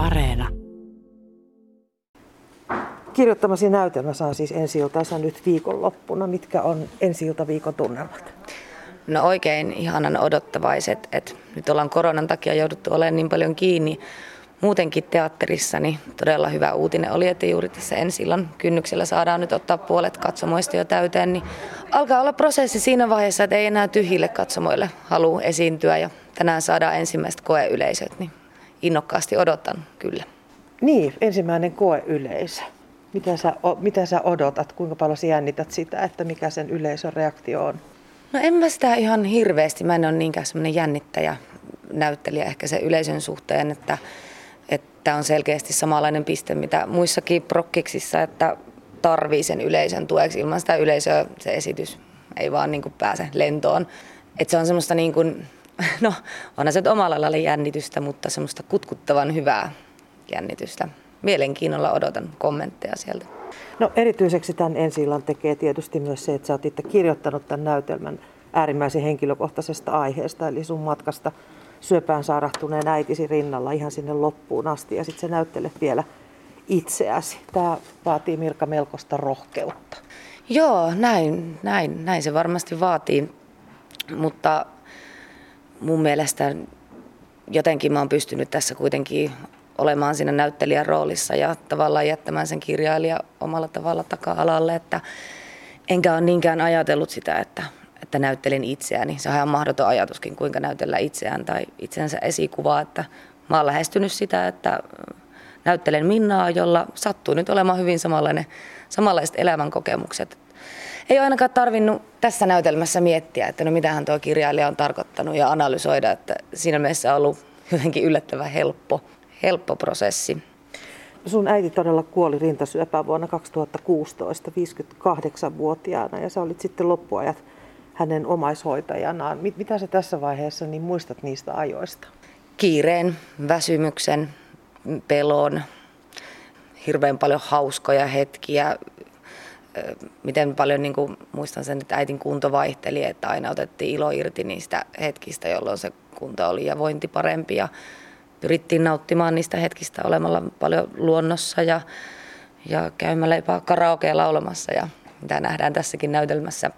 Areena. Kirjoittamasi näytelmä saa siis ensi nyt viikonloppuna. Mitkä on ensi viikon tunnelmat? No oikein ihanan odottavaiset, että nyt ollaan koronan takia jouduttu olemaan niin paljon kiinni muutenkin teatterissa, niin todella hyvä uutinen oli, että juuri tässä ensi kynnyksellä saadaan nyt ottaa puolet katsomoista jo täyteen, niin alkaa olla prosessi siinä vaiheessa, että ei enää tyhjille katsomoille halua esiintyä ja tänään saadaan ensimmäiset koeyleisöt, niin innokkaasti odotan kyllä. Niin, ensimmäinen koeyleisö. Mitä sä, mitä sä odotat, kuinka paljon sä jännität sitä, että mikä sen yleisön reaktio on? No en mä sitä ihan hirveästi, mä en ole niinkään semmoinen jännittäjä näyttelijä ehkä sen yleisön suhteen, että että on selkeästi samanlainen piste, mitä muissakin prokkiksissa, että tarvii sen yleisön tueksi. Ilman sitä yleisöä se esitys ei vaan niin kuin pääse lentoon. Et se on semmoista, niin kuin, no onhan se omalla lailla jännitystä, mutta semmoista kutkuttavan hyvää jännitystä. Mielenkiinnolla odotan kommentteja sieltä. No erityiseksi tämän ensi tekee tietysti myös se, että sä oot itse kirjoittanut tämän näytelmän äärimmäisen henkilökohtaisesta aiheesta, eli sun matkasta syöpään sairahtuneen äitisi rinnalla ihan sinne loppuun asti ja sitten sä näyttelet vielä itseäsi. Tämä vaatii Mirka melkoista rohkeutta. Joo, näin, näin, näin se varmasti vaatii, mutta mun mielestä jotenkin mä oon pystynyt tässä kuitenkin olemaan siinä näyttelijän roolissa ja tavallaan jättämään sen kirjailija omalla tavalla taka-alalle, että enkä ole niinkään ajatellut sitä, että että näyttelin itseäni. Se on ihan mahdoton ajatuskin, kuinka näytellä itseään tai itsensä esikuvaa. Että mä oon lähestynyt sitä, että näyttelen Minnaa, jolla sattuu nyt olemaan hyvin samanlainen, samanlaiset elämänkokemukset. Ei ole ainakaan tarvinnut tässä näytelmässä miettiä, että no mitähän tuo kirjailija on tarkoittanut ja analysoida, että siinä mielessä on ollut jotenkin yllättävän helppo, helppo prosessi. Sun äiti todella kuoli rintasyöpään vuonna 2016 58-vuotiaana ja sä olit sitten loppuajat hänen omaishoitajanaan. Mitä sä tässä vaiheessa niin muistat niistä ajoista? Kiireen, väsymyksen, pelon, hirveän paljon hauskoja hetkiä. Miten paljon niin kuin, muistan sen, että äitin kunto vaihteli, että aina otettiin ilo irti niistä hetkistä, jolloin se kunto oli ja vointi parempi. Ja pyrittiin nauttimaan niistä hetkistä olemalla paljon luonnossa ja, ja käymällä jopa karaokea laulamassa ja mitä nähdään tässäkin näytelmässä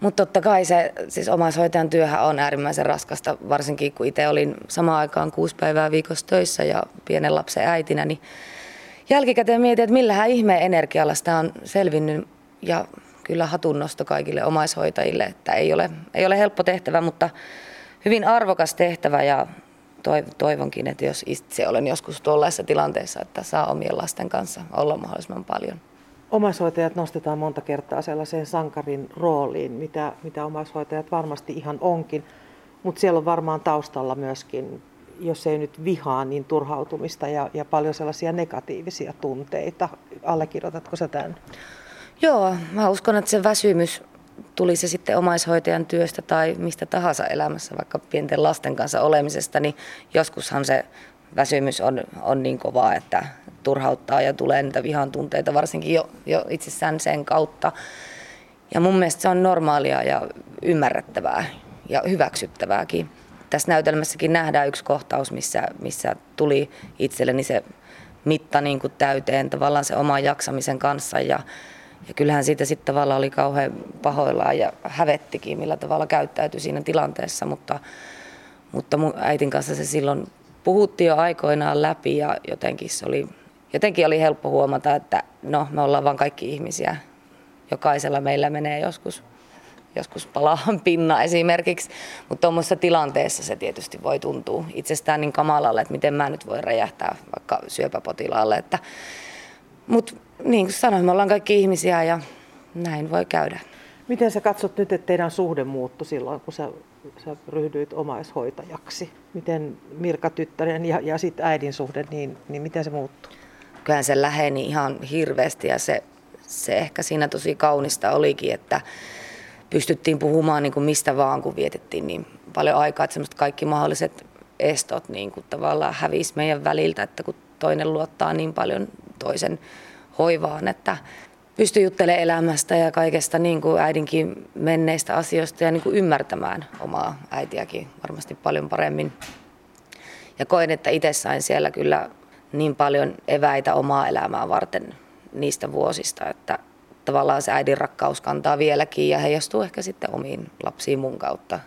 mutta totta kai se siis omaishoitajan työhän on äärimmäisen raskasta, varsinkin kun itse olin samaan aikaan kuusi päivää viikossa töissä ja pienen lapsen äitinä, niin jälkikäteen mietin, että millähän ihmeen energialla sitä on selvinnyt ja kyllä hatunnosto kaikille omaishoitajille, että ei ole, ei ole helppo tehtävä, mutta hyvin arvokas tehtävä ja toivonkin, että jos itse olen joskus tuollaisessa tilanteessa, että saa omien lasten kanssa olla mahdollisimman paljon. Omaishoitajat nostetaan monta kertaa sellaiseen sankarin rooliin, mitä, mitä omaishoitajat varmasti ihan onkin, mutta siellä on varmaan taustalla myöskin, jos ei nyt vihaa, niin turhautumista ja, ja paljon sellaisia negatiivisia tunteita. Allekirjoitatko sä tämän? Joo, mä uskon, että se väsymys tuli se sitten omaishoitajan työstä tai mistä tahansa elämässä, vaikka pienten lasten kanssa olemisesta, niin joskushan se väsymys on, on niin kovaa, että turhauttaa ja tulee niitä vihan tunteita, varsinkin jo, jo itsessään sen kautta. Ja mun mielestä se on normaalia ja ymmärrettävää ja hyväksyttävääkin. Tässä näytelmässäkin nähdään yksi kohtaus, missä, missä tuli itselleni se mitta niin kuin täyteen tavallaan se oman jaksamisen kanssa ja, ja kyllähän siitä sitten tavallaan oli kauhean pahoillaan ja hävettikin, millä tavalla käyttäytyi siinä tilanteessa, mutta, mutta mun äitin kanssa se silloin puhuttiin jo aikoinaan läpi ja jotenkin se oli, jotenkin oli helppo huomata, että no me ollaan vaan kaikki ihmisiä. Jokaisella meillä menee joskus, joskus palaahan pinna esimerkiksi, mutta tuommoisessa tilanteessa se tietysti voi tuntua itsestään niin kamalalle, että miten mä nyt voi räjähtää vaikka syöpäpotilaalle. Että, mutta niin kuin sanoin, me ollaan kaikki ihmisiä ja näin voi käydä. Miten sä katsot nyt, että teidän suhde muuttui silloin, kun sä, sä ryhdyit omaishoitajaksi? Miten Mirka tyttären ja, ja sitten äidin suhde, niin, niin miten se muuttui? Kyllähän se läheni ihan hirveästi ja se, se ehkä siinä tosi kaunista olikin, että pystyttiin puhumaan niin kuin mistä vaan, kun vietettiin niin paljon aikaa, että semmoiset kaikki mahdolliset estot niin kuin tavallaan hävisi meidän väliltä, että kun toinen luottaa niin paljon toisen hoivaan, että pystyi juttelemaan elämästä ja kaikesta niin kuin äidinkin menneistä asioista ja niin kuin ymmärtämään omaa äitiäkin varmasti paljon paremmin. Ja koen, että itse sain siellä kyllä niin paljon eväitä omaa elämää varten niistä vuosista, että tavallaan se äidin rakkaus kantaa vieläkin ja heijastuu ehkä sitten omiin lapsiin mun kautta.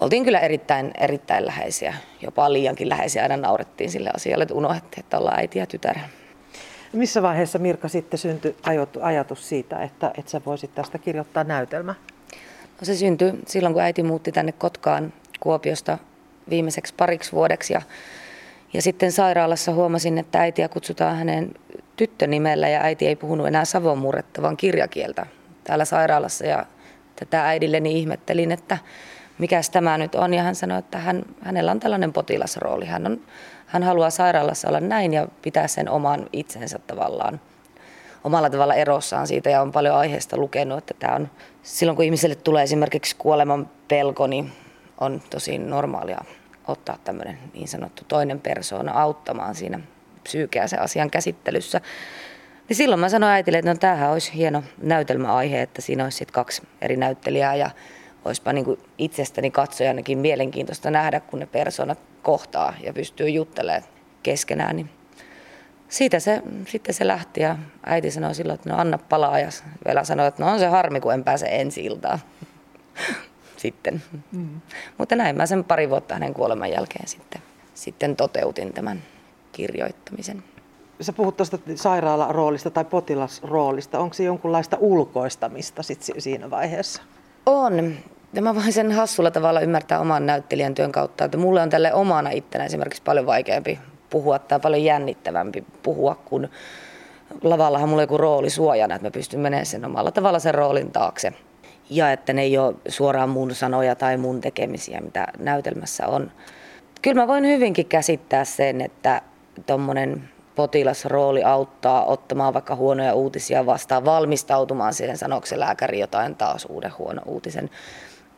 Oltiin kyllä erittäin, erittäin läheisiä, jopa liiankin läheisiä. Aina naurettiin sille asialle, että unohdettiin, että ollaan äiti ja tytär. Missä vaiheessa Mirka sitten syntyi ajatus siitä, että, että sä voisit tästä kirjoittaa näytelmä? No se syntyi silloin, kun äiti muutti tänne Kotkaan Kuopiosta viimeiseksi pariksi vuodeksi. Ja, ja sitten sairaalassa huomasin, että äitiä kutsutaan hänen tyttönimellä ja äiti ei puhunut enää savon murretta, vaan kirjakieltä täällä sairaalassa. Ja tätä äidilleni ihmettelin, että mikä tämä nyt on. Ja hän sanoi, että hän, hänellä on tällainen potilasrooli. Hän, on, hän haluaa sairaalassa olla näin ja pitää sen oman itsensä tavallaan omalla tavalla erossaan siitä ja on paljon aiheesta lukenut, että tämä on silloin kun ihmiselle tulee esimerkiksi kuoleman pelko, niin on tosi normaalia ottaa tämmöinen niin sanottu toinen persoona auttamaan siinä psyykeä asian käsittelyssä. Niin silloin mä sanoin äitille, että no tämähän olisi hieno näytelmäaihe, että siinä olisi sitten kaksi eri näyttelijää ja olisipa niin kuin itsestäni katsojanakin mielenkiintoista nähdä, kun ne persoonat kohtaa ja pystyy juttelemaan keskenään. Niin siitä se, sitten se lähti ja äiti sanoi silloin, että no anna palaa ja vielä sanoi, että no on se harmi, kun en pääse ensi iltaan sitten. Mm. Mutta näin mä sen pari vuotta hänen kuoleman jälkeen sitten, sitten toteutin tämän kirjoittamisen. Sä puhut tuosta sairaalaroolista tai potilasroolista. Onko se jonkunlaista ulkoistamista sit siinä vaiheessa? On. Ja mä voin sen hassulla tavalla ymmärtää oman näyttelijän työn kautta, että mulle on tälle omana ittenä esimerkiksi paljon vaikeampi puhua tai paljon jännittävämpi puhua, kun lavallahan mulla on joku rooli suojana, että mä pystyn menemään sen omalla tavalla sen roolin taakse. Ja että ne ei ole suoraan mun sanoja tai mun tekemisiä, mitä näytelmässä on. Kyllä mä voin hyvinkin käsittää sen, että tuommoinen potilasrooli auttaa ottamaan vaikka huonoja uutisia vastaan, valmistautumaan siihen, sanoksi se lääkäri jotain taas uuden huono uutisen,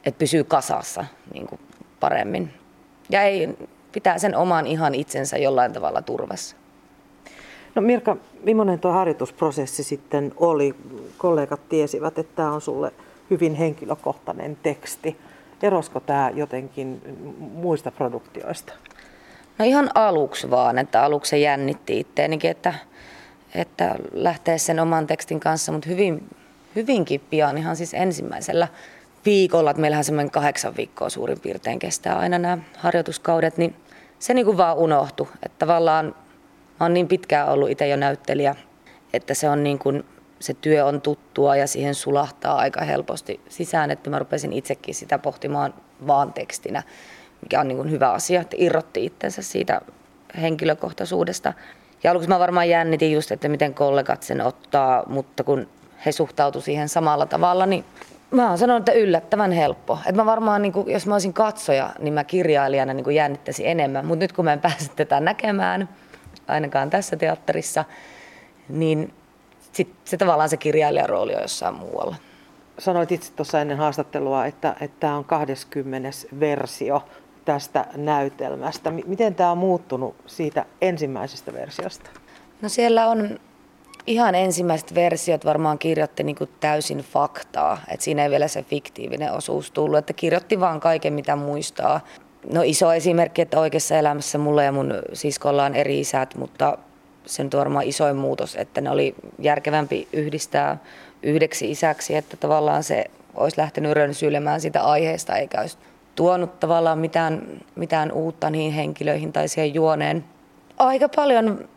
että pysyy kasassa niin kuin paremmin. Ja ei pitää sen oman ihan itsensä jollain tavalla turvassa. No Mirka, millainen tuo harjoitusprosessi sitten oli? Kollegat tiesivät, että tämä on sulle hyvin henkilökohtainen teksti. Erosko tämä jotenkin muista produktioista? No ihan aluksi vaan, että aluksi se jännitti itteenikin, että, että lähtee sen oman tekstin kanssa, mutta hyvin, hyvinkin pian, ihan siis ensimmäisellä viikolla, että meillähän semmoinen kahdeksan viikkoa suurin piirtein kestää aina nämä harjoituskaudet, niin se niin kuin vaan unohtui. Että tavallaan mä oon niin pitkään ollut itse jo näyttelijä, että se on niin kuin, se työ on tuttua ja siihen sulahtaa aika helposti sisään, että mä rupesin itsekin sitä pohtimaan vaan tekstinä mikä on niin kuin hyvä asia, että irrotti itsensä siitä henkilökohtaisuudesta. Ja aluksi mä varmaan jännitin just, että miten kollegat sen ottaa, mutta kun he suhtautu siihen samalla tavalla, niin mä oon sanonut, että yllättävän helppo. Että mä varmaan, niin kuin, jos mä olisin katsoja, niin mä kirjailijana niin kuin jännittäisin enemmän. Mutta nyt kun mä en pääse tätä näkemään, ainakaan tässä teatterissa, niin sit se tavallaan se kirjailijan rooli on jossain muualla. Sanoit itse tuossa ennen haastattelua, että tämä on 20. versio tästä näytelmästä. Miten tämä on muuttunut siitä ensimmäisestä versiosta? No siellä on ihan ensimmäiset versiot varmaan kirjoitti niin kuin täysin faktaa, että siinä ei vielä se fiktiivinen osuus tullut, että kirjoitti vaan kaiken mitä muistaa. No iso esimerkki, että oikeassa elämässä mulla ja mun siskolla on eri isät, mutta se on varmaan isoin muutos, että ne oli järkevämpi yhdistää yhdeksi isäksi, että tavallaan se olisi lähtenyt rönsyilemään sitä aiheesta eikä olisi tuonut tavallaan mitään, mitään uutta niihin henkilöihin tai siihen juoneen. Aika paljon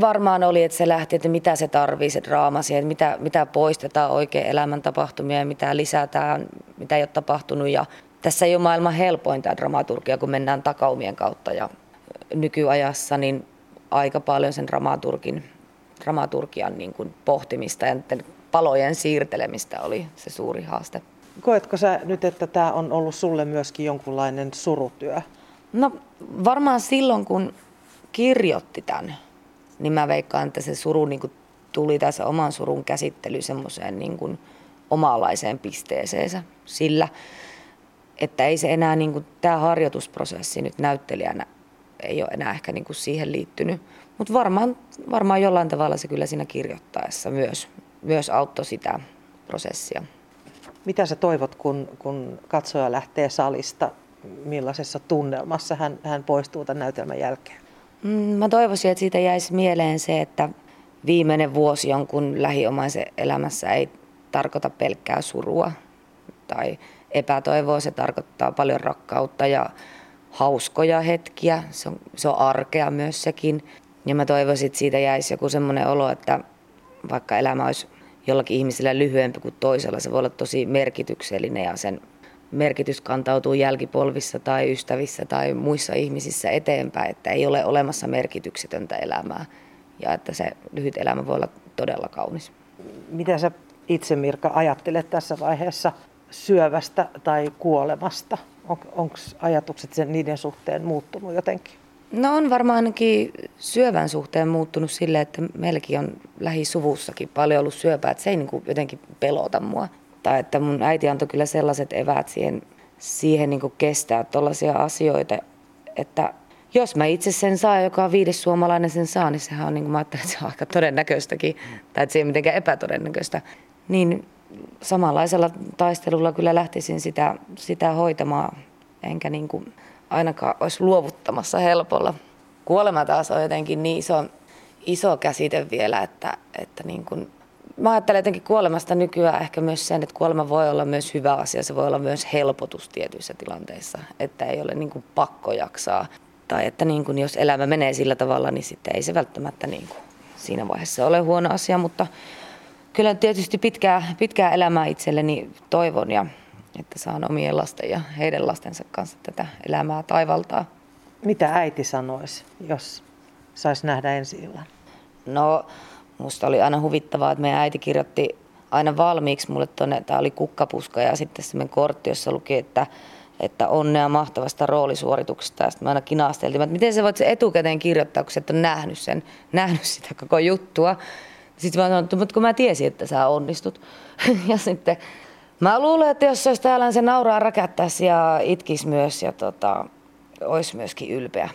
varmaan oli, että se lähti, että mitä se tarvii se draama siihen, mitä, mitä poistetaan oikein elämän tapahtumia ja mitä lisätään, mitä ei ole tapahtunut. Ja tässä ei ole maailman helpointa dramaturgia, kun mennään takaumien kautta ja nykyajassa niin aika paljon sen dramaturgin, dramaturgian niin kuin pohtimista ja palojen siirtelemistä oli se suuri haaste. Koetko sä nyt, että tämä on ollut sulle myöskin jonkunlainen surutyö? No varmaan silloin, kun kirjoitti tämän, niin mä veikkaan, että se suru niin kuin tuli tässä oman surun käsittely semmoiseen niin kuin omalaiseen pisteeseensä sillä, että ei se enää, niin kuin, tämä harjoitusprosessi nyt näyttelijänä ei ole enää ehkä niin kuin siihen liittynyt. Mutta varmaan, varmaan jollain tavalla se kyllä siinä kirjoittaessa myös, myös auttoi sitä prosessia. Mitä sä toivot, kun, kun katsoja lähtee salista? Millaisessa tunnelmassa hän, hän poistuu tämän näytelmän jälkeen? Mm, mä toivoisin, että siitä jäisi mieleen se, että viimeinen vuosi jonkun lähiomaisen elämässä ei tarkoita pelkkää surua tai epätoivoa. Se tarkoittaa paljon rakkautta ja hauskoja hetkiä. Se on, se on arkea myös sekin. Ja mä toivoisin, että siitä jäisi joku semmoinen olo, että vaikka elämä olisi jollakin ihmisellä lyhyempi kuin toisella, se voi olla tosi merkityksellinen ja sen merkitys kantautuu jälkipolvissa tai ystävissä tai muissa ihmisissä eteenpäin, että ei ole olemassa merkityksetöntä elämää ja että se lyhyt elämä voi olla todella kaunis. Mitä sä itse Mirka ajattelet tässä vaiheessa syövästä tai kuolemasta? On, Onko ajatukset sen niiden suhteen muuttunut jotenkin? No on varmaan ainakin syövän suhteen muuttunut sille, että meilläkin on lähisuvussakin paljon ollut syöpää, että se ei niin kuin jotenkin pelota mua. Tai että mun äiti antoi kyllä sellaiset eväät siihen, siihen niin kuin kestää tuollaisia asioita, että jos mä itse sen saa, joka on viides suomalainen sen saa, niin sehän on, niin kuin mä ajattelen, että se on aika todennäköistäkin, tai että se ei ole mitenkään epätodennäköistä. Niin samanlaisella taistelulla kyllä lähtisin sitä, sitä hoitamaan, enkä niin kuin ainakaan olisi luovuttamassa helpolla. Kuolema taas on jotenkin niin iso, iso käsite vielä, että, että niin kuin, mä ajattelen jotenkin kuolemasta nykyään ehkä myös sen, että kuolema voi olla myös hyvä asia, se voi olla myös helpotus tietyissä tilanteissa, että ei ole niin kuin pakko jaksaa. Tai että niin kuin jos elämä menee sillä tavalla, niin sitten ei se välttämättä niin kuin siinä vaiheessa ole huono asia, mutta kyllä tietysti pitkää, pitkää elämää itselleni toivon ja että saan omien lasten ja heidän lastensa kanssa tätä elämää taivaltaa. Mitä äiti sanoisi, jos saisi nähdä ensi illan? No, musta oli aina huvittavaa, että meidän äiti kirjoitti aina valmiiksi mulle tuonne, tämä oli kukkapuska ja sitten semmoinen kortti, jossa luki, että, että onnea mahtavasta roolisuorituksesta. Ja sitten me aina kinasteltiin, että miten se voit se etukäteen kirjoittaa, kun sä et ole nähnyt, sen, nähnyt sitä koko juttua. Sitten mä sanoin, mutta kun mä tiesin, että sä onnistut. ja sitten Mä luulen, että jos se olisi täällä, niin se nauraa räkättäisi ja itkisi myös ja tota, olisi myöskin ylpeä.